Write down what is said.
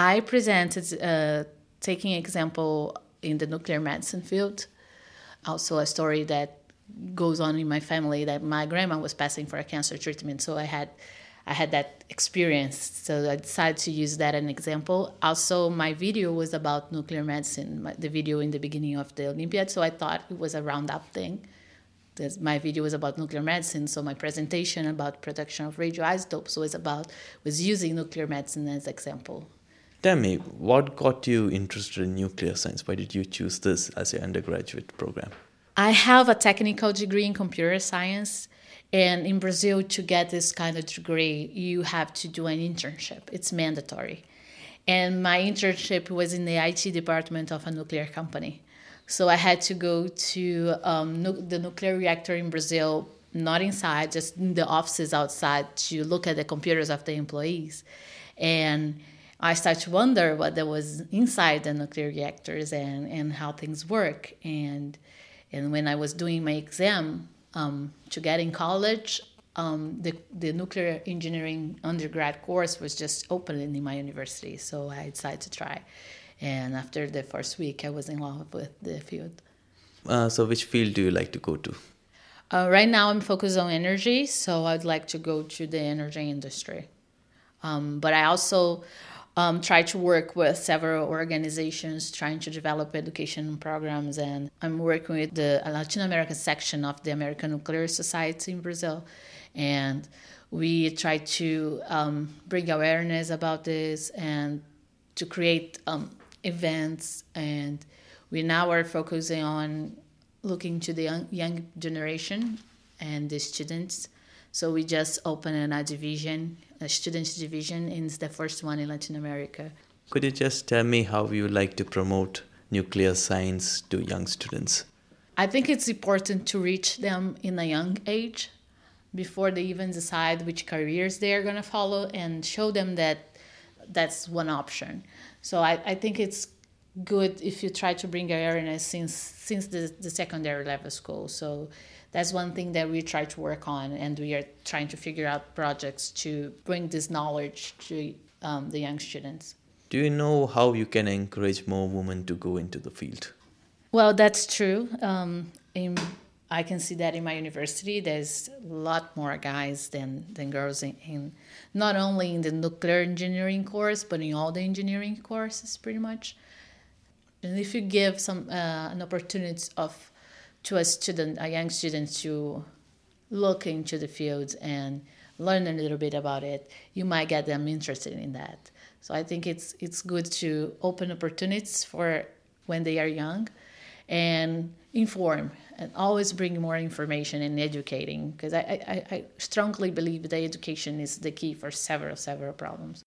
I presented uh, taking example in the nuclear medicine field, also a story that goes on in my family that my grandma was passing for a cancer treatment, so I had I had that experience, so I decided to use that as an example. Also, my video was about nuclear medicine, the video in the beginning of the Olympiad, so I thought it was a roundup thing. My video was about nuclear medicine, so my presentation about production of radioisotopes was about was using nuclear medicine as example. Tell me, what got you interested in nuclear science? Why did you choose this as your undergraduate program? I have a technical degree in computer science, and in Brazil, to get this kind of degree, you have to do an internship. It's mandatory. And my internship was in the IT department of a nuclear company. So I had to go to um, nu- the nuclear reactor in Brazil, not inside, just in the offices outside to look at the computers of the employees. And I started to wonder what there was inside the nuclear reactors and, and how things work. And, and when I was doing my exam um, to get in college, um, the, the nuclear engineering undergrad course was just opening in my university. So I decided to try. And after the first week, I was in love with the field. Uh, so, which field do you like to go to? Uh, right now, I'm focused on energy, so I'd like to go to the energy industry. Um, but I also um, try to work with several organizations trying to develop education programs, and I'm working with the Latin American section of the American Nuclear Society in Brazil, and we try to um, bring awareness about this and to create um, events. And we now are focusing on looking to the young, young generation and the students so we just opened a division a students division and it's the first one in latin america. Could you just tell me how you would like to promote nuclear science to young students? I think it's important to reach them in a young age before they even decide which careers they are going to follow and show them that that's one option. So I, I think it's good if you try to bring awareness since since the, the secondary level school. So that's one thing that we try to work on, and we are trying to figure out projects to bring this knowledge to um, the young students. Do you know how you can encourage more women to go into the field? Well, that's true. Um, in, I can see that in my university. There's a lot more guys than, than girls in, in not only in the nuclear engineering course, but in all the engineering courses, pretty much. And if you give some uh, an opportunity of to a student, a young student, to look into the fields and learn a little bit about it, you might get them interested in that. So I think it's it's good to open opportunities for when they are young, and inform and always bring more information and educating because I, I, I strongly believe that education is the key for several several problems